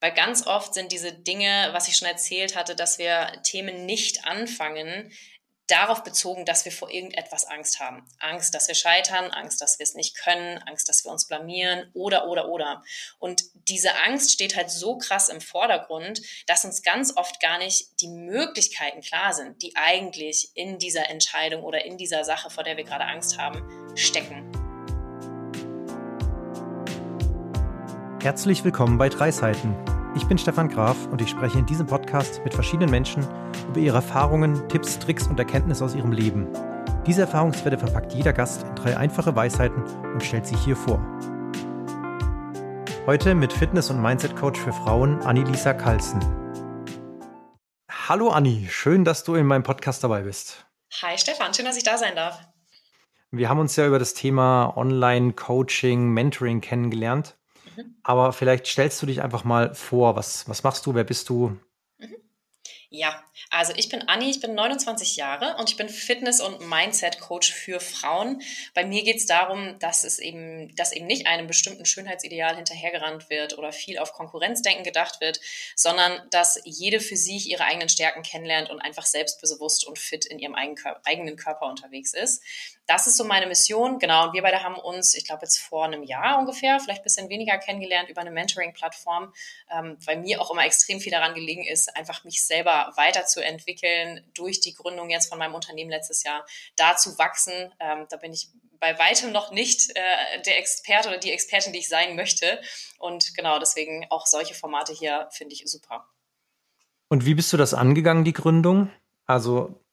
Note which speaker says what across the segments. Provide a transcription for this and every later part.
Speaker 1: Weil ganz oft sind diese Dinge, was ich schon erzählt hatte, dass wir Themen nicht anfangen, darauf bezogen, dass wir vor irgendetwas Angst haben. Angst, dass wir scheitern, Angst, dass wir es nicht können, Angst, dass wir uns blamieren oder, oder, oder. Und diese Angst steht halt so krass im Vordergrund, dass uns ganz oft gar nicht die Möglichkeiten klar sind, die eigentlich in dieser Entscheidung oder in dieser Sache, vor der wir gerade Angst haben, stecken.
Speaker 2: Herzlich willkommen bei Drei Seiten. Ich bin Stefan Graf und ich spreche in diesem Podcast mit verschiedenen Menschen über ihre Erfahrungen, Tipps, Tricks und Erkenntnisse aus ihrem Leben. Diese Erfahrungswerte verpackt jeder Gast in drei einfache Weisheiten und stellt sie hier vor. Heute mit Fitness- und Mindset-Coach für Frauen Annelisa Carlsen. Hallo Anni, schön, dass du in meinem Podcast dabei bist.
Speaker 1: Hi Stefan, schön, dass ich da sein darf.
Speaker 2: Wir haben uns ja über das Thema Online-Coaching, Mentoring kennengelernt. Aber vielleicht stellst du dich einfach mal vor. Was, was machst du? Wer bist du?
Speaker 1: Ja, also ich bin Anni, ich bin 29 Jahre und ich bin Fitness- und Mindset-Coach für Frauen. Bei mir geht es darum, dass es eben, dass eben nicht einem bestimmten Schönheitsideal hinterhergerannt wird oder viel auf Konkurrenzdenken gedacht wird, sondern dass jede für sich ihre eigenen Stärken kennenlernt und einfach selbstbewusst und fit in ihrem eigenen Körper unterwegs ist. Das ist so meine Mission, genau. Und wir beide haben uns, ich glaube jetzt vor einem Jahr ungefähr, vielleicht ein bisschen weniger kennengelernt über eine Mentoring-Plattform, ähm, weil mir auch immer extrem viel daran gelegen ist, einfach mich selber weiterzuentwickeln durch die Gründung jetzt von meinem Unternehmen letztes Jahr, da zu wachsen. Ähm, da bin ich bei weitem noch nicht äh, der Experte oder die Expertin, die ich sein möchte. Und genau deswegen auch solche Formate hier finde ich super.
Speaker 2: Und wie bist du das angegangen, die Gründung? Also,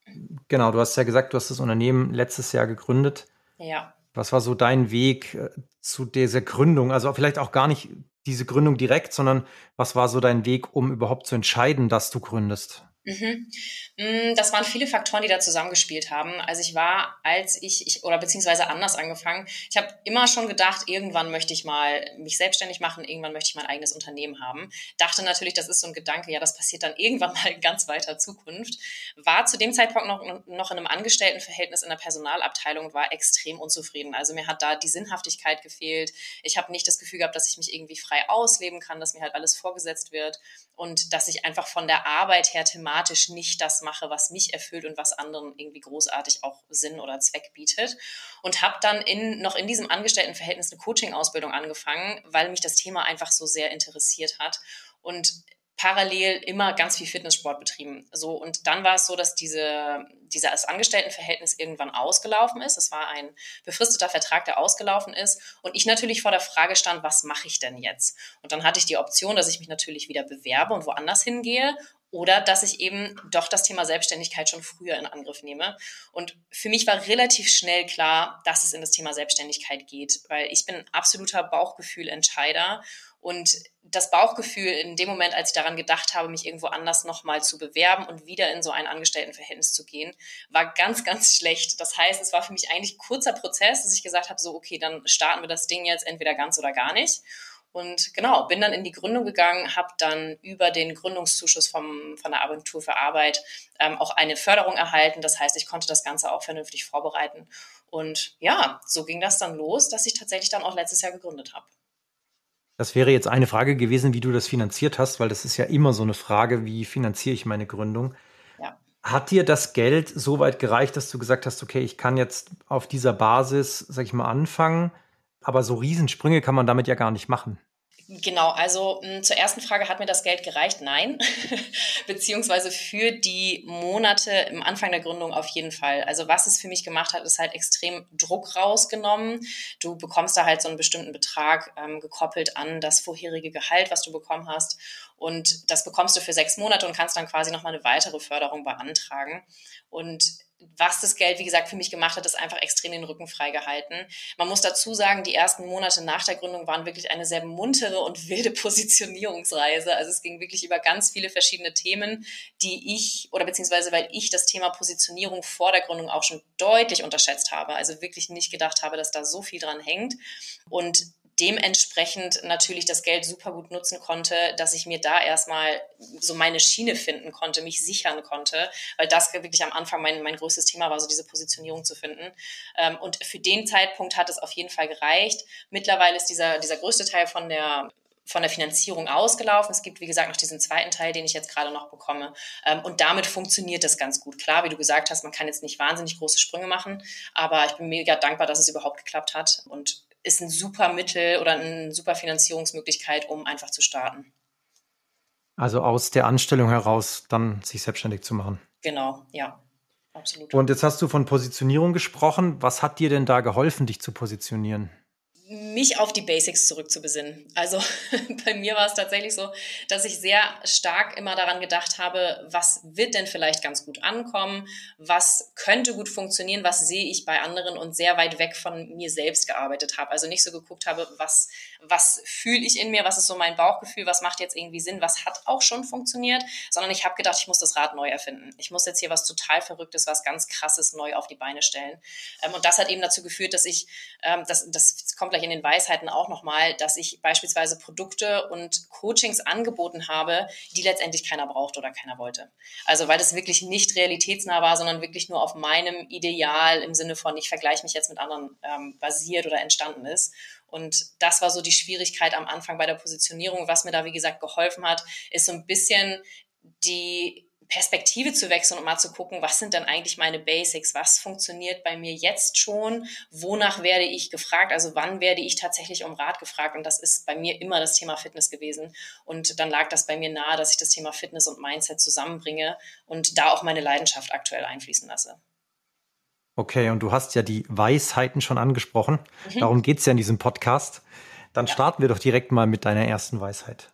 Speaker 2: genau, du hast ja gesagt, du hast das Unternehmen letztes Jahr gegründet.
Speaker 1: Ja.
Speaker 2: Was war so dein Weg äh, zu dieser Gründung? Also vielleicht auch gar nicht diese Gründung direkt, sondern was war so dein Weg, um überhaupt zu entscheiden, dass du gründest?
Speaker 1: Mhm. Mm, das waren viele Faktoren, die da zusammengespielt haben. Also ich war, als ich, ich oder beziehungsweise anders angefangen, ich habe immer schon gedacht, irgendwann möchte ich mal mich selbstständig machen, irgendwann möchte ich mein eigenes Unternehmen haben. Dachte natürlich, das ist so ein Gedanke, ja, das passiert dann irgendwann mal in ganz weiter Zukunft. War zu dem Zeitpunkt noch, noch in einem Angestelltenverhältnis in der Personalabteilung und war extrem unzufrieden. Also mir hat da die Sinnhaftigkeit gefehlt. Ich habe nicht das Gefühl gehabt, dass ich mich irgendwie frei ausleben kann, dass mir halt alles vorgesetzt wird und dass ich einfach von der Arbeit her thematisch nicht das mache, was mich erfüllt und was anderen irgendwie großartig auch Sinn oder Zweck bietet. Und habe dann in, noch in diesem Angestelltenverhältnis eine Coaching-Ausbildung angefangen, weil mich das Thema einfach so sehr interessiert hat. Und parallel immer ganz viel Fitnesssport betrieben. So und dann war es so, dass diese dieses Angestelltenverhältnis irgendwann ausgelaufen ist. Es war ein befristeter Vertrag, der ausgelaufen ist und ich natürlich vor der Frage stand, was mache ich denn jetzt? Und dann hatte ich die Option, dass ich mich natürlich wieder bewerbe und woanders hingehe oder dass ich eben doch das Thema Selbstständigkeit schon früher in Angriff nehme. Und für mich war relativ schnell klar, dass es in das Thema Selbstständigkeit geht, weil ich bin absoluter Bauchgefühlentscheider und das Bauchgefühl in dem Moment, als ich daran gedacht habe, mich irgendwo anders nochmal zu bewerben und wieder in so ein Angestelltenverhältnis zu gehen, war ganz, ganz schlecht. Das heißt, es war für mich eigentlich ein kurzer Prozess, dass ich gesagt habe, so, okay, dann starten wir das Ding jetzt entweder ganz oder gar nicht. Und genau, bin dann in die Gründung gegangen, habe dann über den Gründungszuschuss vom, von der Agentur für Arbeit ähm, auch eine Förderung erhalten. Das heißt, ich konnte das Ganze auch vernünftig vorbereiten. Und ja, so ging das dann los, dass ich tatsächlich dann auch letztes Jahr gegründet habe.
Speaker 2: Das wäre jetzt eine Frage gewesen, wie du das finanziert hast, weil das ist ja immer so eine Frage, wie finanziere ich meine Gründung? Ja. Hat dir das Geld so weit gereicht, dass du gesagt hast, okay, ich kann jetzt auf dieser Basis, sag ich mal, anfangen, aber so Riesensprünge kann man damit ja gar nicht machen.
Speaker 1: Genau, also mh, hm, zur ersten Frage, hat mir das Geld gereicht? Nein, beziehungsweise für die Monate im Anfang der Gründung auf jeden Fall. Also was es für mich gemacht hat, ist halt extrem Druck rausgenommen. Du bekommst da halt so einen bestimmten Betrag ähm, gekoppelt an das vorherige Gehalt, was du bekommen hast. Und das bekommst du für sechs Monate und kannst dann quasi nochmal eine weitere Förderung beantragen. Und was das Geld, wie gesagt, für mich gemacht hat, ist einfach extrem den Rücken freigehalten. Man muss dazu sagen, die ersten Monate nach der Gründung waren wirklich eine sehr muntere und wilde Positionierungsreise. Also es ging wirklich über ganz viele verschiedene Themen, die ich oder beziehungsweise weil ich das Thema Positionierung vor der Gründung auch schon deutlich unterschätzt habe. Also wirklich nicht gedacht habe, dass da so viel dran hängt. Und dementsprechend natürlich das Geld super gut nutzen konnte, dass ich mir da erstmal so meine Schiene finden konnte, mich sichern konnte, weil das wirklich am Anfang mein, mein größtes Thema war, so diese Positionierung zu finden. Ähm, und für den Zeitpunkt hat es auf jeden Fall gereicht. Mittlerweile ist dieser, dieser größte Teil von der von der Finanzierung ausgelaufen. Es gibt, wie gesagt, noch diesen zweiten Teil, den ich jetzt gerade noch bekomme. Ähm, und damit funktioniert das ganz gut. Klar, wie du gesagt hast, man kann jetzt nicht wahnsinnig große Sprünge machen, aber ich bin mega dankbar, dass es überhaupt geklappt hat und ist ein super Mittel oder eine super Finanzierungsmöglichkeit, um einfach zu starten.
Speaker 2: Also aus der Anstellung heraus dann sich selbstständig zu machen.
Speaker 1: Genau, ja. Absolut.
Speaker 2: Und jetzt hast du von Positionierung gesprochen. Was hat dir denn da geholfen, dich zu positionieren?
Speaker 1: Mich auf die Basics zurückzubesinnen. Also bei mir war es tatsächlich so, dass ich sehr stark immer daran gedacht habe, was wird denn vielleicht ganz gut ankommen, was könnte gut funktionieren, was sehe ich bei anderen und sehr weit weg von mir selbst gearbeitet habe. Also nicht so geguckt habe, was, was fühle ich in mir, was ist so mein Bauchgefühl, was macht jetzt irgendwie Sinn, was hat auch schon funktioniert, sondern ich habe gedacht, ich muss das Rad neu erfinden. Ich muss jetzt hier was total Verrücktes, was ganz Krasses neu auf die Beine stellen. Ähm, und das hat eben dazu geführt, dass ich, ähm, das, kommt gleich in den Weisheiten auch nochmal, dass ich beispielsweise Produkte und Coachings angeboten habe, die letztendlich keiner braucht oder keiner wollte. Also weil das wirklich nicht realitätsnah war, sondern wirklich nur auf meinem Ideal im Sinne von, ich vergleiche mich jetzt mit anderen ähm, basiert oder entstanden ist. Und das war so die Schwierigkeit am Anfang bei der Positionierung. Was mir da, wie gesagt, geholfen hat, ist so ein bisschen die Perspektive zu wechseln und mal zu gucken, was sind denn eigentlich meine Basics? Was funktioniert bei mir jetzt schon? Wonach werde ich gefragt? Also wann werde ich tatsächlich um Rat gefragt? Und das ist bei mir immer das Thema Fitness gewesen. Und dann lag das bei mir nahe, dass ich das Thema Fitness und Mindset zusammenbringe und da auch meine Leidenschaft aktuell einfließen lasse.
Speaker 2: Okay, und du hast ja die Weisheiten schon angesprochen. Mhm. Darum geht es ja in diesem Podcast. Dann ja. starten wir doch direkt mal mit deiner ersten Weisheit.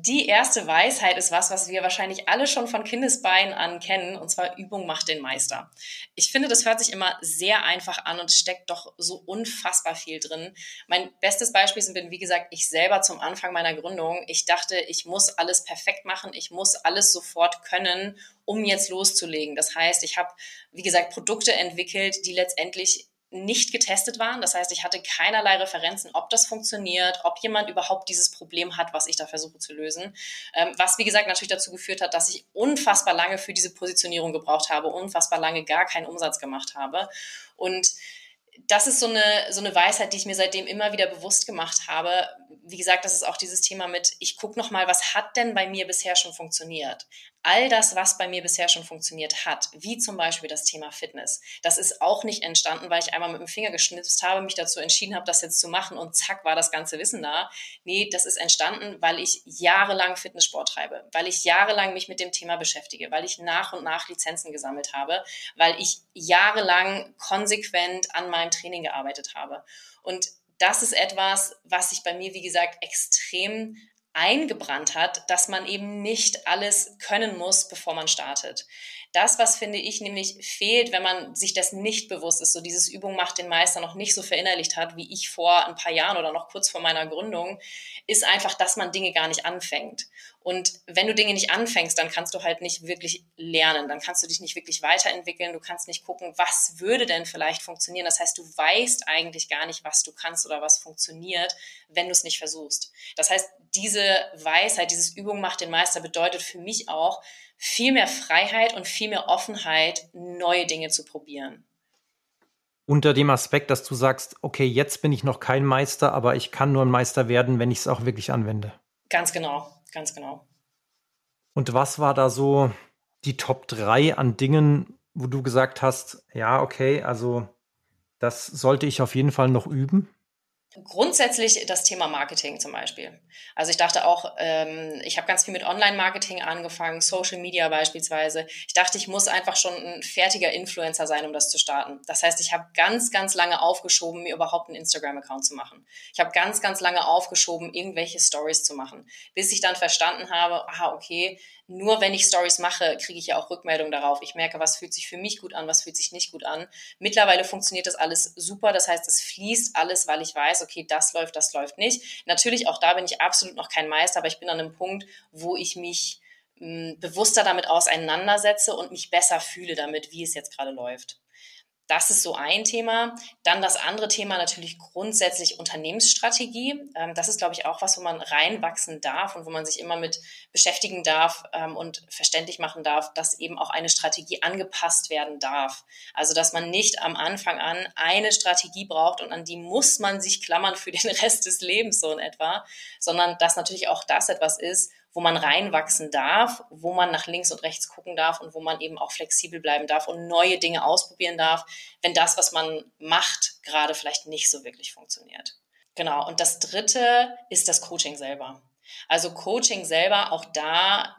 Speaker 1: Die erste Weisheit ist was, was wir wahrscheinlich alle schon von Kindesbeinen an kennen, und zwar Übung macht den Meister. Ich finde, das hört sich immer sehr einfach an und es steckt doch so unfassbar viel drin. Mein bestes Beispiel sind, wie gesagt, ich selber zum Anfang meiner Gründung. Ich dachte, ich muss alles perfekt machen, ich muss alles sofort können, um jetzt loszulegen. Das heißt, ich habe, wie gesagt, Produkte entwickelt, die letztendlich nicht getestet waren. Das heißt, ich hatte keinerlei Referenzen, ob das funktioniert, ob jemand überhaupt dieses Problem hat, was ich da versuche zu lösen. Ähm, was, wie gesagt, natürlich dazu geführt hat, dass ich unfassbar lange für diese Positionierung gebraucht habe, unfassbar lange gar keinen Umsatz gemacht habe. Und das ist so eine, so eine Weisheit, die ich mir seitdem immer wieder bewusst gemacht habe. Wie gesagt, das ist auch dieses Thema mit, ich gucke nochmal, was hat denn bei mir bisher schon funktioniert? All das, was bei mir bisher schon funktioniert hat, wie zum Beispiel das Thema Fitness, das ist auch nicht entstanden, weil ich einmal mit dem Finger geschnipst habe, mich dazu entschieden habe, das jetzt zu machen und zack war das ganze Wissen da. Nee, das ist entstanden, weil ich jahrelang Fitnesssport treibe, weil ich jahrelang mich mit dem Thema beschäftige, weil ich nach und nach Lizenzen gesammelt habe, weil ich jahrelang konsequent an meinem Training gearbeitet habe. Und das ist etwas, was sich bei mir, wie gesagt, extrem eingebrannt hat, dass man eben nicht alles können muss, bevor man startet. Das, was finde ich nämlich fehlt, wenn man sich das nicht bewusst ist, so dieses Übung macht den Meister noch nicht so verinnerlicht hat, wie ich vor ein paar Jahren oder noch kurz vor meiner Gründung, ist einfach, dass man Dinge gar nicht anfängt. Und wenn du Dinge nicht anfängst, dann kannst du halt nicht wirklich lernen, dann kannst du dich nicht wirklich weiterentwickeln, du kannst nicht gucken, was würde denn vielleicht funktionieren. Das heißt, du weißt eigentlich gar nicht, was du kannst oder was funktioniert, wenn du es nicht versuchst. Das heißt, diese Weisheit, dieses Übung macht den Meister bedeutet für mich auch, viel mehr Freiheit und viel mehr Offenheit, neue Dinge zu probieren.
Speaker 2: Unter dem Aspekt, dass du sagst, okay, jetzt bin ich noch kein Meister, aber ich kann nur ein Meister werden, wenn ich es auch wirklich anwende.
Speaker 1: Ganz genau, ganz genau.
Speaker 2: Und was war da so die Top 3 an Dingen, wo du gesagt hast, ja, okay, also das sollte ich auf jeden Fall noch üben?
Speaker 1: Grundsätzlich das Thema Marketing zum Beispiel. Also ich dachte auch, ähm, ich habe ganz viel mit Online-Marketing angefangen, Social Media beispielsweise. Ich dachte, ich muss einfach schon ein fertiger Influencer sein, um das zu starten. Das heißt, ich habe ganz, ganz lange aufgeschoben, mir überhaupt einen Instagram-Account zu machen. Ich habe ganz, ganz lange aufgeschoben, irgendwelche Stories zu machen, bis ich dann verstanden habe, aha, okay, nur wenn ich Stories mache, kriege ich ja auch Rückmeldungen darauf. Ich merke, was fühlt sich für mich gut an, was fühlt sich nicht gut an. Mittlerweile funktioniert das alles super. Das heißt, es fließt alles, weil ich weiß, okay, das läuft, das läuft nicht. Natürlich, auch da bin ich absolut noch kein Meister, aber ich bin an einem Punkt, wo ich mich hm, bewusster damit auseinandersetze und mich besser fühle damit, wie es jetzt gerade läuft. Das ist so ein Thema. Dann das andere Thema natürlich grundsätzlich Unternehmensstrategie. Ähm, das ist, glaube ich, auch was, wo man reinwachsen darf und wo man sich immer mit beschäftigen darf ähm, und verständlich machen darf, dass eben auch eine Strategie angepasst werden darf. Also, dass man nicht am Anfang an eine Strategie braucht und an die muss man sich klammern für den Rest des Lebens so in etwa, sondern dass natürlich auch das etwas ist, wo man reinwachsen darf, wo man nach links und rechts gucken darf und wo man eben auch flexibel bleiben darf und neue Dinge ausprobieren darf, wenn das, was man macht, gerade vielleicht nicht so wirklich funktioniert. Genau. Und das dritte ist das Coaching selber. Also Coaching selber, auch da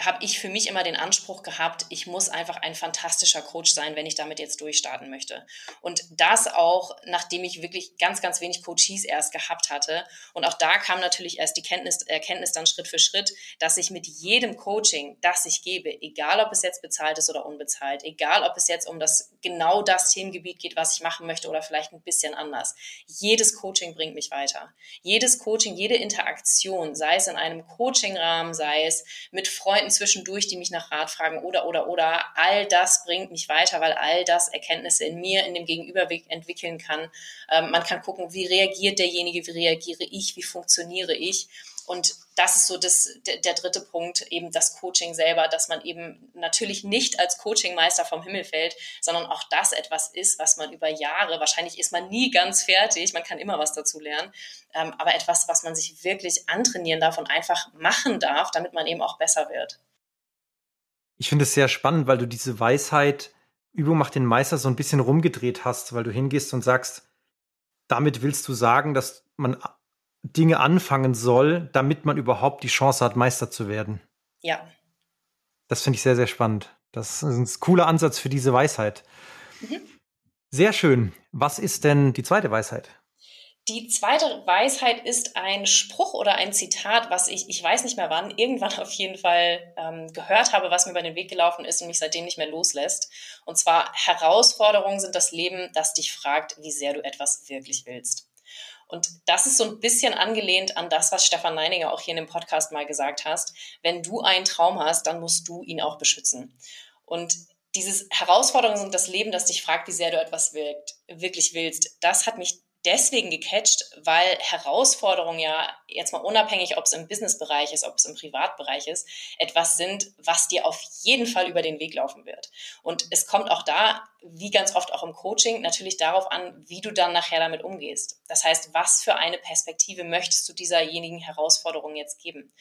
Speaker 1: habe ich für mich immer den Anspruch gehabt, ich muss einfach ein fantastischer Coach sein, wenn ich damit jetzt durchstarten möchte. Und das auch, nachdem ich wirklich ganz, ganz wenig Coaches erst gehabt hatte. Und auch da kam natürlich erst die Kenntnis, Erkenntnis dann Schritt für Schritt, dass ich mit jedem Coaching, das ich gebe, egal ob es jetzt bezahlt ist oder unbezahlt, egal ob es jetzt um das genau das Themengebiet geht, was ich machen möchte oder vielleicht ein bisschen anders. Jedes Coaching bringt mich weiter. Jedes Coaching, jede Interaktion, sei es in einem Coachingrahmen, sei es mit Freunden, Leuten zwischendurch, die mich nach Rat fragen oder, oder, oder. All das bringt mich weiter, weil all das Erkenntnisse in mir, in dem Gegenüber entwickeln kann. Ähm, man kann gucken, wie reagiert derjenige, wie reagiere ich, wie funktioniere ich. Und das ist so das, der, der, dritte Punkt, eben das Coaching selber, dass man eben natürlich nicht als Coachingmeister vom Himmel fällt, sondern auch das etwas ist, was man über Jahre, wahrscheinlich ist man nie ganz fertig, man kann immer was dazu lernen, ähm, aber etwas, was man sich wirklich antrainieren darf und einfach machen darf, damit man eben auch besser wird.
Speaker 2: Ich finde es sehr spannend, weil du diese Weisheit, Übung macht den Meister so ein bisschen rumgedreht hast, weil du hingehst und sagst, damit willst du sagen, dass man Dinge anfangen soll, damit man überhaupt die Chance hat, Meister zu werden.
Speaker 1: Ja.
Speaker 2: Das finde ich sehr, sehr spannend. Das ist ein cooler Ansatz für diese Weisheit. Mhm. Sehr schön. Was ist denn die zweite Weisheit?
Speaker 1: Die zweite Weisheit ist ein Spruch oder ein Zitat, was ich, ich weiß nicht mehr wann, irgendwann auf jeden Fall ähm, gehört habe, was mir über den Weg gelaufen ist und mich seitdem nicht mehr loslässt. Und zwar, Herausforderungen sind das Leben, das dich fragt, wie sehr du etwas wirklich willst. Und das ist so ein bisschen angelehnt an das, was Stefan Neininger auch hier in dem Podcast mal gesagt hast. Wenn du einen Traum hast, dann musst du ihn auch beschützen. Und dieses Herausforderungen sind das Leben, das dich fragt, wie sehr du etwas wirklich willst. Das hat mich deswegen gecatcht, weil Herausforderungen ja jetzt mal unabhängig, ob es im Businessbereich ist, ob es im Privatbereich ist, etwas sind, was dir auf jeden Fall über den Weg laufen wird. Und es kommt auch da, wie ganz oft auch im Coaching, natürlich darauf an, wie du dann nachher damit umgehst. Das heißt, was für eine Perspektive möchtest du dieserjenigen Herausforderung jetzt geben?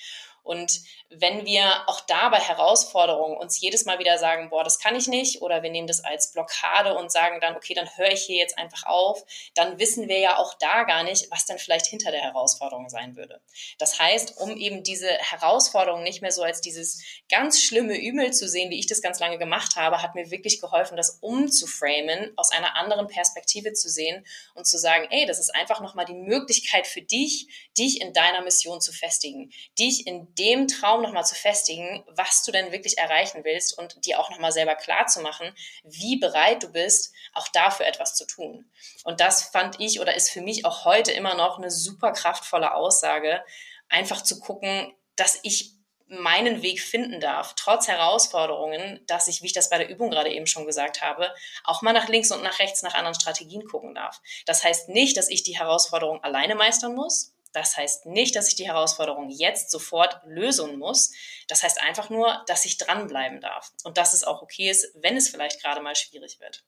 Speaker 1: Und wenn wir auch da bei Herausforderungen uns jedes Mal wieder sagen, boah, das kann ich nicht, oder wir nehmen das als Blockade und sagen dann, okay, dann höre ich hier jetzt einfach auf, dann wissen wir ja auch da gar nicht, was dann vielleicht hinter der Herausforderung sein würde. Das heißt, um eben diese Herausforderung nicht mehr so als dieses ganz schlimme Übel zu sehen, wie ich das ganz lange gemacht habe, hat mir wirklich geholfen, das umzuframen, aus einer anderen Perspektive zu sehen und zu sagen, ey, das ist einfach nochmal die Möglichkeit für dich, dich in deiner Mission zu festigen, dich in dem Traum nochmal zu festigen, was du denn wirklich erreichen willst und dir auch nochmal selber klar zu machen, wie bereit du bist, auch dafür etwas zu tun. Und das fand ich oder ist für mich auch heute immer noch eine super kraftvolle Aussage, einfach zu gucken, dass ich meinen Weg finden darf, trotz Herausforderungen, dass ich, wie ich das bei der Übung gerade eben schon gesagt habe, auch mal nach links und nach rechts nach anderen Strategien gucken darf. Das heißt nicht, dass ich die Herausforderung alleine meistern muss, das heißt nicht, dass ich die Herausforderung jetzt sofort lösen muss. Das heißt einfach nur, dass ich dranbleiben darf und dass es auch okay ist, wenn es vielleicht gerade mal schwierig wird.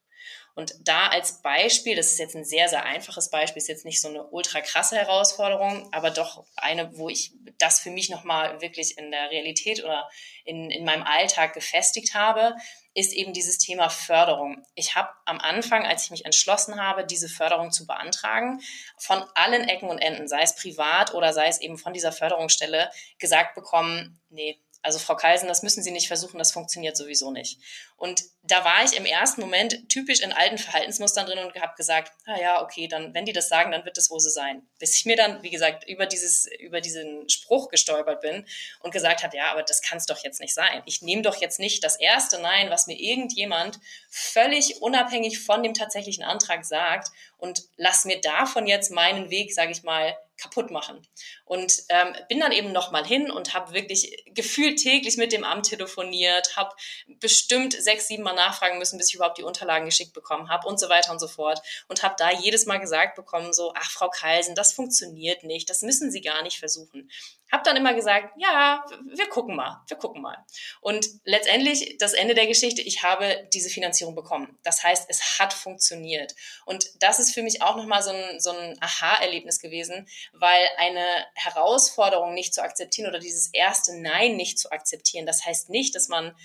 Speaker 1: Und da als Beispiel, das ist jetzt ein sehr, sehr einfaches Beispiel, ist jetzt nicht so eine ultra krasse Herausforderung, aber doch eine, wo ich das für mich nochmal wirklich in der Realität oder in, in meinem Alltag gefestigt habe, ist eben dieses Thema Förderung. Ich habe am Anfang, als ich mich entschlossen habe, diese Förderung zu beantragen, von allen Ecken und Enden, sei es privat oder sei es eben von dieser Förderungsstelle, gesagt bekommen, nee, also Frau Kaisen, das müssen Sie nicht versuchen, das funktioniert sowieso nicht. Und da war ich im ersten Moment typisch in alten Verhaltensmustern drin und habe gesagt, ah ja, okay, dann, wenn die das sagen, dann wird das wo sie sein. Bis ich mir dann, wie gesagt, über dieses, über diesen Spruch gestolpert bin und gesagt habe, ja, aber das kann es doch jetzt nicht sein. Ich nehme doch jetzt nicht das erste Nein, was mir irgendjemand völlig unabhängig von dem tatsächlichen Antrag sagt und lass mir davon jetzt meinen Weg, sage ich mal, kaputt machen. Und ähm, bin dann eben nochmal hin und habe wirklich gefühlt täglich mit dem Amt telefoniert, habe bestimmt sechs, sieben Mal nachfragen müssen, bis ich überhaupt die Unterlagen geschickt bekommen habe und so weiter und so fort. Und habe da jedes Mal gesagt bekommen, so, ach Frau Kalsen, das funktioniert nicht, das müssen Sie gar nicht versuchen. Hab dann immer gesagt, ja, wir gucken mal, wir gucken mal. Und letztendlich das Ende der Geschichte, ich habe diese Finanzierung bekommen. Das heißt, es hat funktioniert. Und das ist für mich auch nochmal so ein, so ein Aha-Erlebnis gewesen, weil eine Herausforderung nicht zu akzeptieren oder dieses erste Nein nicht zu akzeptieren, das heißt nicht, dass man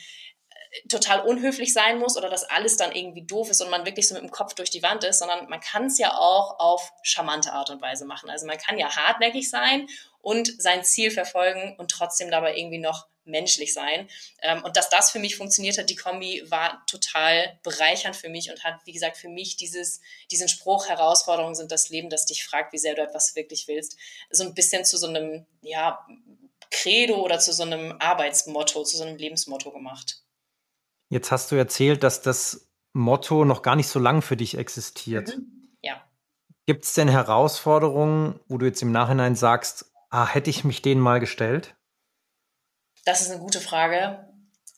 Speaker 1: total unhöflich sein muss oder dass alles dann irgendwie doof ist und man wirklich so mit dem Kopf durch die Wand ist, sondern man kann es ja auch auf charmante Art und Weise machen. Also man kann ja hartnäckig sein und sein Ziel verfolgen und trotzdem dabei irgendwie noch menschlich sein. Ähm, und dass das für mich funktioniert hat, die Kombi war total bereichernd für mich und hat, wie gesagt, für mich dieses, diesen Spruch, Herausforderungen sind das Leben, das dich fragt, wie sehr du etwas wirklich willst, so ein bisschen zu so einem, ja, Credo oder zu so einem Arbeitsmotto, zu so einem Lebensmotto gemacht.
Speaker 2: Jetzt hast du erzählt, dass das Motto noch gar nicht so lang für dich existiert.
Speaker 1: Mhm. Ja.
Speaker 2: Gibt es denn Herausforderungen, wo du jetzt im Nachhinein sagst, ah, hätte ich mich denen mal gestellt?
Speaker 1: Das ist eine gute Frage.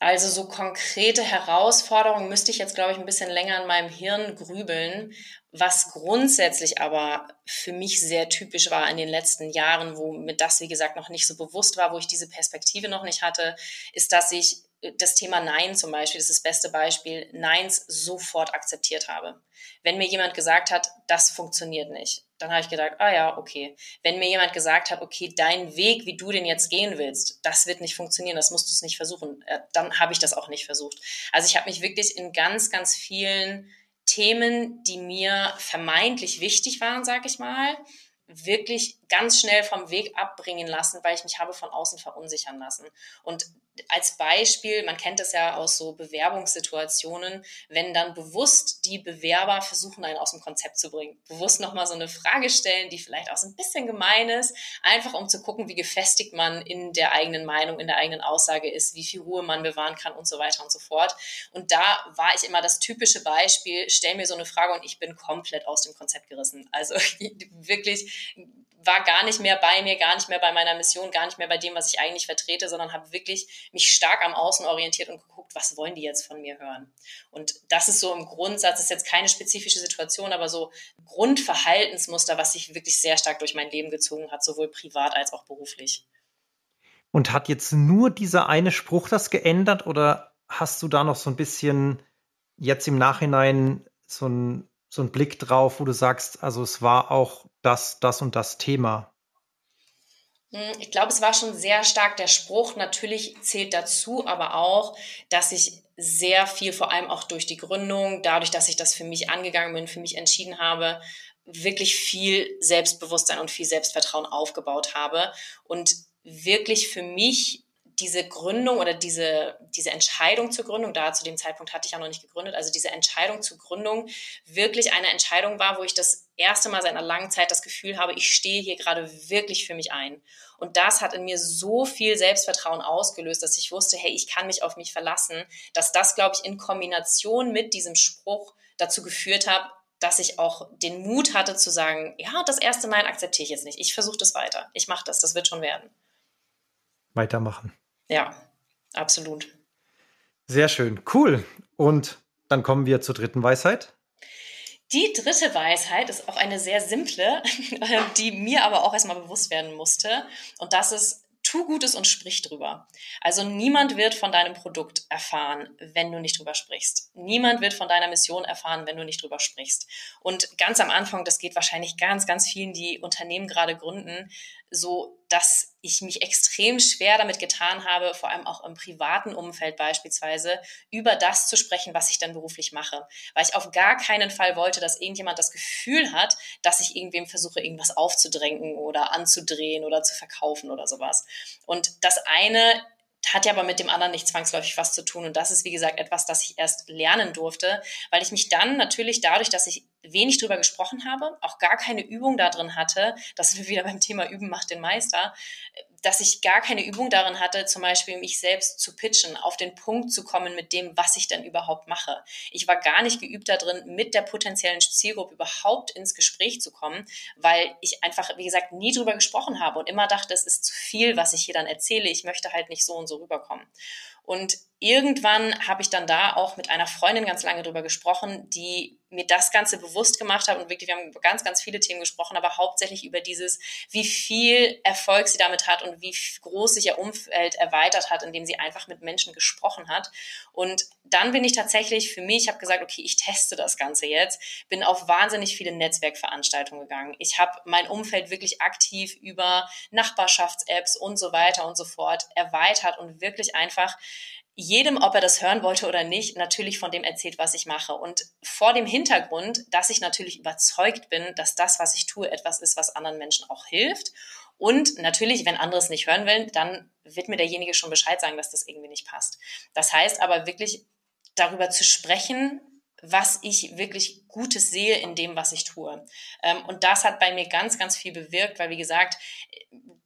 Speaker 1: Also so konkrete Herausforderungen müsste ich jetzt, glaube ich, ein bisschen länger in meinem Hirn grübeln. Was grundsätzlich aber für mich sehr typisch war in den letzten Jahren, wo mir das, wie gesagt, noch nicht so bewusst war, wo ich diese Perspektive noch nicht hatte, ist, dass ich das Thema Nein zum Beispiel, das ist das beste Beispiel, Neins sofort akzeptiert habe. Wenn mir jemand gesagt hat, das funktioniert nicht, dann habe ich gedacht, ah ja, okay. Wenn mir jemand gesagt hat, okay, dein Weg, wie du den jetzt gehen willst, das wird nicht funktionieren, das musst du es nicht versuchen, äh, dann habe ich das auch nicht versucht. Also ich habe mich wirklich in ganz, ganz vielen Themen, die mir vermeintlich wichtig waren, sage ich mal, wirklich ganz schnell vom Weg abbringen lassen, weil ich mich habe von außen verunsichern lassen. Und als Beispiel, man kennt das ja aus so Bewerbungssituationen, wenn dann bewusst die Bewerber versuchen, einen aus dem Konzept zu bringen. Bewusst nochmal so eine Frage stellen, die vielleicht auch so ein bisschen gemein ist, einfach um zu gucken, wie gefestigt man in der eigenen Meinung, in der eigenen Aussage ist, wie viel Ruhe man bewahren kann und so weiter und so fort. Und da war ich immer das typische Beispiel, stell mir so eine Frage und ich bin komplett aus dem Konzept gerissen. Also wirklich war gar nicht mehr bei mir, gar nicht mehr bei meiner Mission, gar nicht mehr bei dem, was ich eigentlich vertrete, sondern habe wirklich mich stark am Außen orientiert und geguckt, was wollen die jetzt von mir hören. Und das ist so im Grundsatz, ist jetzt keine spezifische Situation, aber so Grundverhaltensmuster, was sich wirklich sehr stark durch mein Leben gezogen hat, sowohl privat als auch beruflich.
Speaker 2: Und hat jetzt nur dieser eine Spruch das geändert oder hast du da noch so ein bisschen jetzt im Nachhinein so ein so einen Blick drauf, wo du sagst, also es war auch das, das und das Thema?
Speaker 1: Hm, ich glaube, es war schon sehr stark der Spruch. Natürlich zählt dazu aber auch, dass ich sehr viel, vor allem auch durch die Gründung, dadurch, dass ich das für mich angegangen bin, für mich entschieden habe, wirklich viel Selbstbewusstsein und viel Selbstvertrauen aufgebaut habe und wirklich für mich diese Gründung oder diese, diese Entscheidung zur Gründung, da zu dem Zeitpunkt hatte ich ja noch nicht gegründet, also diese Entscheidung zur Gründung wirklich eine Entscheidung war, wo ich das erste Mal seit einer langen Zeit das Gefühl habe, ich stehe hier gerade wirklich für mich ein. Und das hat in mir so viel Selbstvertrauen ausgelöst, dass ich wusste, hey, ich kann mich auf mich verlassen, dass das, glaube ich, in Kombination mit diesem Spruch dazu geführt hat, dass ich auch den Mut hatte zu sagen, ja, das erste Mal akzeptiere ich jetzt nicht. Ich versuche das weiter. Ich mache das, das wird schon werden.
Speaker 2: Weitermachen.
Speaker 1: Ja, absolut.
Speaker 2: Sehr schön, cool. Und dann kommen wir zur dritten Weisheit.
Speaker 1: Die dritte Weisheit ist auch eine sehr simple, die mir aber auch erstmal bewusst werden musste. Und das ist, tu Gutes und sprich drüber. Also niemand wird von deinem Produkt erfahren, wenn du nicht drüber sprichst. Niemand wird von deiner Mission erfahren, wenn du nicht drüber sprichst. Und ganz am Anfang, das geht wahrscheinlich ganz, ganz vielen, die Unternehmen gerade gründen, so, dass ich mich extrem schwer damit getan habe, vor allem auch im privaten Umfeld beispielsweise, über das zu sprechen, was ich dann beruflich mache. Weil ich auf gar keinen Fall wollte, dass irgendjemand das Gefühl hat, dass ich irgendwem versuche, irgendwas aufzudrängen oder anzudrehen oder zu verkaufen oder sowas. Und das eine hat ja aber mit dem anderen nicht zwangsläufig was zu tun. Und das ist, wie gesagt, etwas, das ich erst lernen durfte, weil ich mich dann natürlich dadurch, dass ich wenig drüber gesprochen habe, auch gar keine Übung da drin hatte, das sind wir wieder beim Thema Üben macht den Meister, dass ich gar keine Übung darin hatte, zum Beispiel mich selbst zu pitchen, auf den Punkt zu kommen mit dem, was ich denn überhaupt mache. Ich war gar nicht geübt darin, mit der potenziellen Zielgruppe überhaupt ins Gespräch zu kommen, weil ich einfach, wie gesagt, nie drüber gesprochen habe und immer dachte, es ist zu viel, was ich hier dann erzähle. Ich möchte halt nicht so und so rüberkommen. Und irgendwann habe ich dann da auch mit einer Freundin ganz lange drüber gesprochen, die mir das Ganze bewusst gemacht hat und wirklich, wir haben über ganz, ganz viele Themen gesprochen, aber hauptsächlich über dieses, wie viel Erfolg sie damit hat und wie groß sich ihr Umfeld erweitert hat, indem sie einfach mit Menschen gesprochen hat. Und dann bin ich tatsächlich für mich, habe gesagt, okay, ich teste das Ganze jetzt, bin auf wahnsinnig viele Netzwerkveranstaltungen gegangen. Ich habe mein Umfeld wirklich aktiv über Nachbarschafts-Apps und so weiter und so fort erweitert und wirklich einfach jedem, ob er das hören wollte oder nicht, natürlich von dem erzählt, was ich mache. Und vor dem Hintergrund, dass ich natürlich überzeugt bin, dass das, was ich tue, etwas ist, was anderen Menschen auch hilft. Und natürlich, wenn andere es nicht hören will, dann wird mir derjenige schon Bescheid sagen, dass das irgendwie nicht passt. Das heißt aber wirklich darüber zu sprechen, was ich wirklich Gutes sehe in dem, was ich tue. Ähm, und das hat bei mir ganz, ganz viel bewirkt, weil, wie gesagt,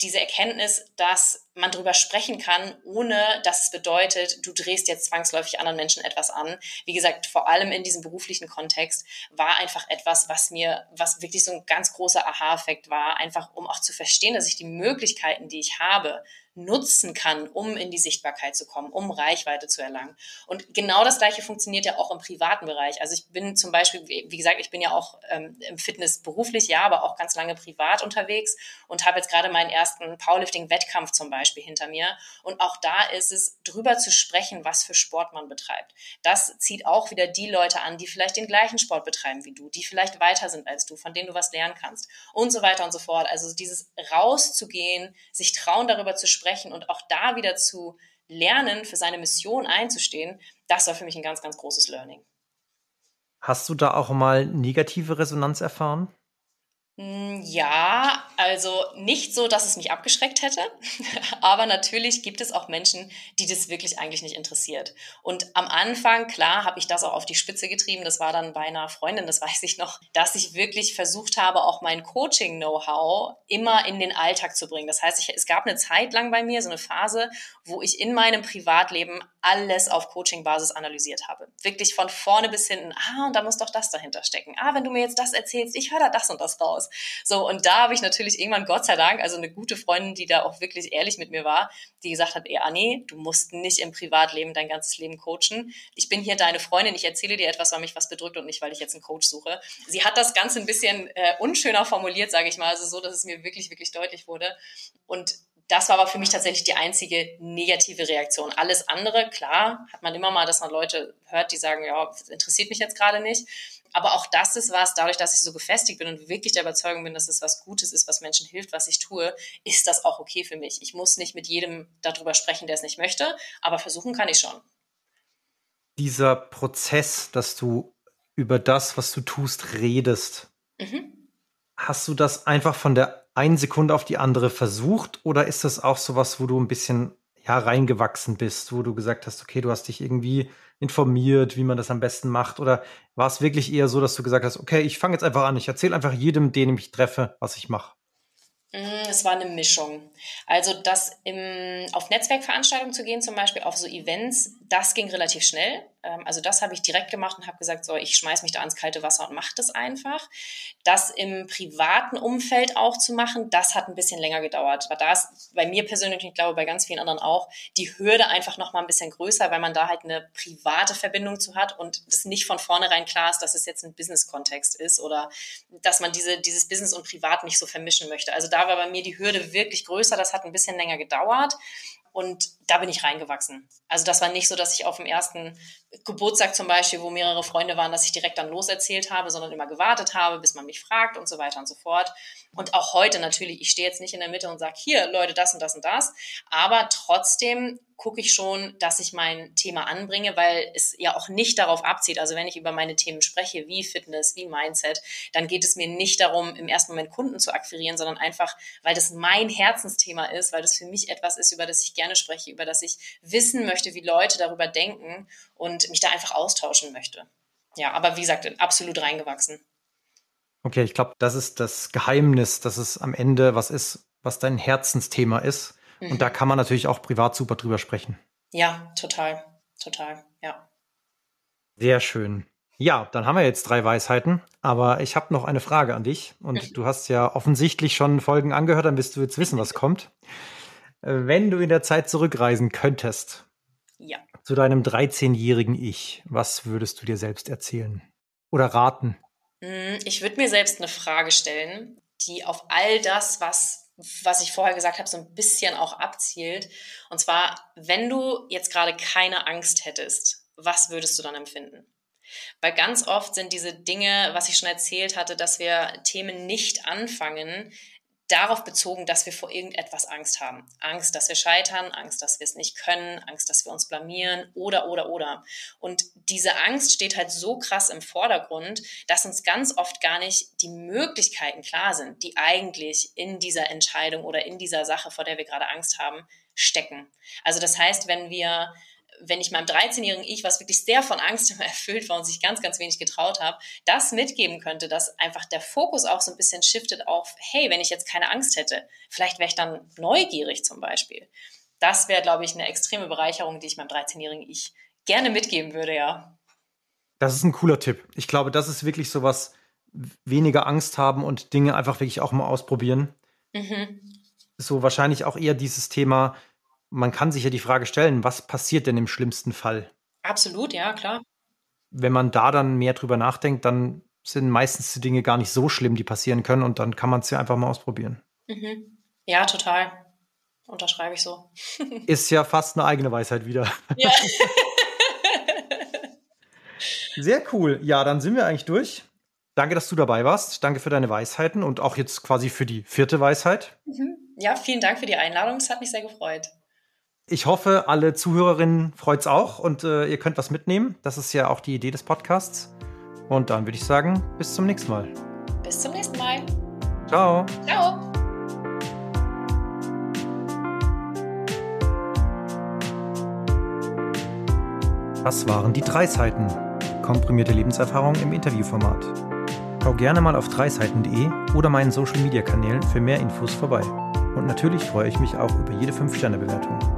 Speaker 1: diese Erkenntnis, dass man darüber sprechen kann, ohne dass es bedeutet, du drehst jetzt zwangsläufig anderen Menschen etwas an. Wie gesagt, vor allem in diesem beruflichen Kontext war einfach etwas, was mir, was wirklich so ein ganz großer Aha-Effekt war, einfach um auch zu verstehen, dass ich die Möglichkeiten, die ich habe, nutzen kann, um in die Sichtbarkeit zu kommen, um Reichweite zu erlangen. Und genau das Gleiche funktioniert ja auch im privaten Bereich. Also ich bin zum Beispiel, wie gesagt, ich bin ja auch ähm, im Fitness beruflich, ja, aber auch ganz lange privat unterwegs und habe jetzt gerade meinen ersten Powerlifting-Wettkampf zum Beispiel hinter mir. Und auch da ist es, drüber zu sprechen, was für Sport man betreibt. Das zieht auch wieder die Leute an, die vielleicht den gleichen Sport betreiben wie du, die vielleicht weiter sind als du, von denen du was lernen kannst und so weiter und so fort. Also dieses rauszugehen, sich trauen, darüber zu sprechen, sprechen und auch da wieder zu lernen, für seine Mission einzustehen, das war für mich ein ganz, ganz großes Learning.
Speaker 2: Hast du da auch mal negative Resonanz erfahren?
Speaker 1: Hm, ja, also nicht so, dass es mich abgeschreckt hätte, aber natürlich gibt es auch Menschen, die das wirklich eigentlich nicht interessiert. Und am Anfang, klar, habe ich das auch auf die Spitze getrieben. Das war dann bei einer Freundin, das weiß ich noch, dass ich wirklich versucht habe, auch mein Coaching-Know-how immer in den Alltag zu bringen. Das heißt, ich, es gab eine Zeit lang bei mir, so eine Phase, wo ich in meinem Privatleben alles auf Coaching-Basis analysiert habe. Wirklich von vorne bis hinten. Ah, und da muss doch das dahinter stecken. Ah, wenn du mir jetzt das erzählst, ich höre da das und das raus. So, und da habe ich natürlich irgendwann, Gott sei Dank, also eine gute Freundin, die da auch wirklich ehrlich mit mir war, die gesagt hat, ey Anni, du musst nicht im Privatleben dein ganzes Leben coachen. Ich bin hier deine Freundin, ich erzähle dir etwas, weil mich was bedrückt und nicht, weil ich jetzt einen Coach suche. Sie hat das Ganze ein bisschen äh, unschöner formuliert, sage ich mal, also so, dass es mir wirklich, wirklich deutlich wurde. Und das war aber für mich tatsächlich die einzige negative Reaktion. Alles andere, klar, hat man immer mal, dass man Leute hört, die sagen, ja, interessiert mich jetzt gerade nicht. Aber auch das ist was, dadurch, dass ich so gefestigt bin und wirklich der Überzeugung bin, dass es was Gutes ist, was Menschen hilft, was ich tue, ist das auch okay für mich. Ich muss nicht mit jedem darüber sprechen, der es nicht möchte, aber versuchen kann ich schon.
Speaker 2: Dieser Prozess, dass du über das, was du tust, redest, mhm. hast du das einfach von der einen Sekunde auf die andere versucht oder ist das auch sowas, wo du ein bisschen ja, reingewachsen bist, wo du gesagt hast, okay, du hast dich irgendwie informiert, wie man das am besten macht? Oder war es wirklich eher so, dass du gesagt hast, okay, ich fange jetzt einfach an, ich erzähle einfach jedem, den ich treffe, was ich mache?
Speaker 1: Mm, es war eine Mischung. Also das im, auf Netzwerkveranstaltungen zu gehen, zum Beispiel auf so Events, das ging relativ schnell. Ähm, also das habe ich direkt gemacht und habe gesagt, so, ich schmeiß mich da ans kalte Wasser und mache das einfach. Das im privaten Umfeld auch zu machen, das hat ein bisschen länger gedauert. Aber da ist bei mir persönlich, ich glaube bei ganz vielen anderen auch, die Hürde einfach noch mal ein bisschen größer, weil man da halt eine private Verbindung zu hat und es nicht von vornherein klar ist, dass es jetzt ein Business-Kontext ist oder dass man diese, dieses Business und Privat nicht so vermischen möchte. Also da war bei mir die Hürde wirklich größer. Das hat ein bisschen länger gedauert. Und da bin ich reingewachsen. Also das war nicht so, dass ich auf dem ersten Geburtstag zum Beispiel, wo mehrere Freunde waren, dass ich direkt dann loserzählt habe, sondern immer gewartet habe, bis man mich fragt und so weiter und so fort. Und auch heute natürlich, ich stehe jetzt nicht in der Mitte und sage, hier, Leute, das und das und das. Aber trotzdem gucke ich schon, dass ich mein Thema anbringe, weil es ja auch nicht darauf abzieht. Also wenn ich über meine Themen spreche, wie Fitness, wie Mindset, dann geht es mir nicht darum, im ersten Moment Kunden zu akquirieren, sondern einfach, weil das mein Herzensthema ist, weil das für mich etwas ist, über das ich gerne spreche, über das ich wissen möchte, wie Leute darüber denken und mich da einfach austauschen möchte. Ja, aber wie gesagt, absolut reingewachsen.
Speaker 2: Okay, ich glaube, das ist das Geheimnis, dass es am Ende was ist, was dein Herzensthema ist Mhm. Und da kann man natürlich auch privat super drüber sprechen.
Speaker 1: Ja, total, total, ja.
Speaker 2: Sehr schön. Ja, dann haben wir jetzt drei Weisheiten, aber ich habe noch eine Frage an dich. Und mhm. du hast ja offensichtlich schon Folgen angehört, dann wirst du jetzt wissen, was kommt. Äh, wenn du in der Zeit zurückreisen könntest,
Speaker 1: ja.
Speaker 2: zu deinem 13-jährigen Ich, was würdest du dir selbst erzählen oder raten?
Speaker 1: Hm, ich würde mir selbst eine Frage stellen, die auf all das, was was ich vorher gesagt habe, so ein bisschen auch abzielt. Und zwar, wenn du jetzt gerade keine Angst hättest, was würdest du dann empfinden? Weil ganz oft sind diese Dinge, was ich schon erzählt hatte, dass wir Themen nicht anfangen, darauf bezogen, dass wir vor irgendetwas Angst haben. Angst, dass wir scheitern, Angst, dass wir es nicht können, Angst, dass wir uns blamieren oder, oder, oder. Und diese Angst steht halt so krass im Vordergrund, dass uns ganz oft gar nicht die Möglichkeiten klar sind, die eigentlich in dieser Entscheidung oder in dieser Sache, vor der wir gerade Angst haben, stecken. Also das heißt, wenn wir wenn ich meinem 13-jährigen Ich, was wirklich sehr von Angst immer erfüllt war und sich ganz, ganz wenig getraut habe, das mitgeben könnte, dass einfach der Fokus auch so ein bisschen shiftet auf, hey, wenn ich jetzt keine Angst hätte, vielleicht wäre ich dann neugierig zum Beispiel. Das wäre, glaube ich, eine extreme Bereicherung, die ich meinem 13-jährigen Ich gerne mitgeben würde, ja.
Speaker 2: Das ist ein cooler Tipp. Ich glaube, das ist wirklich so was, weniger Angst haben und Dinge einfach wirklich auch mal ausprobieren. Mhm. So wahrscheinlich auch eher dieses Thema, man kann sich ja die Frage stellen, was passiert denn im schlimmsten Fall?
Speaker 1: Absolut, ja, klar.
Speaker 2: Wenn man da dann mehr drüber nachdenkt, dann sind meistens die Dinge gar nicht so schlimm, die passieren können und dann kann man es ja einfach mal ausprobieren.
Speaker 1: Mhm. Ja, total. Unterschreibe ich so.
Speaker 2: Ist ja fast eine eigene Weisheit wieder. Ja. Sehr cool. Ja, dann sind wir eigentlich durch. Danke, dass du dabei warst. Danke für deine Weisheiten und auch jetzt quasi für die vierte Weisheit.
Speaker 1: Mhm. Ja, vielen Dank für die Einladung. Es hat mich sehr gefreut.
Speaker 2: Ich hoffe, alle Zuhörerinnen freut es auch und äh, ihr könnt was mitnehmen. Das ist ja auch die Idee des Podcasts. Und dann würde ich sagen, bis zum nächsten Mal.
Speaker 1: Bis zum nächsten Mal.
Speaker 2: Ciao.
Speaker 1: Ciao.
Speaker 2: Das waren die drei Seiten. Komprimierte Lebenserfahrung im Interviewformat. Schau gerne mal auf dreiseiten.de oder meinen Social Media Kanälen für mehr Infos vorbei. Und natürlich freue ich mich auch über jede 5-Sterne-Bewertung.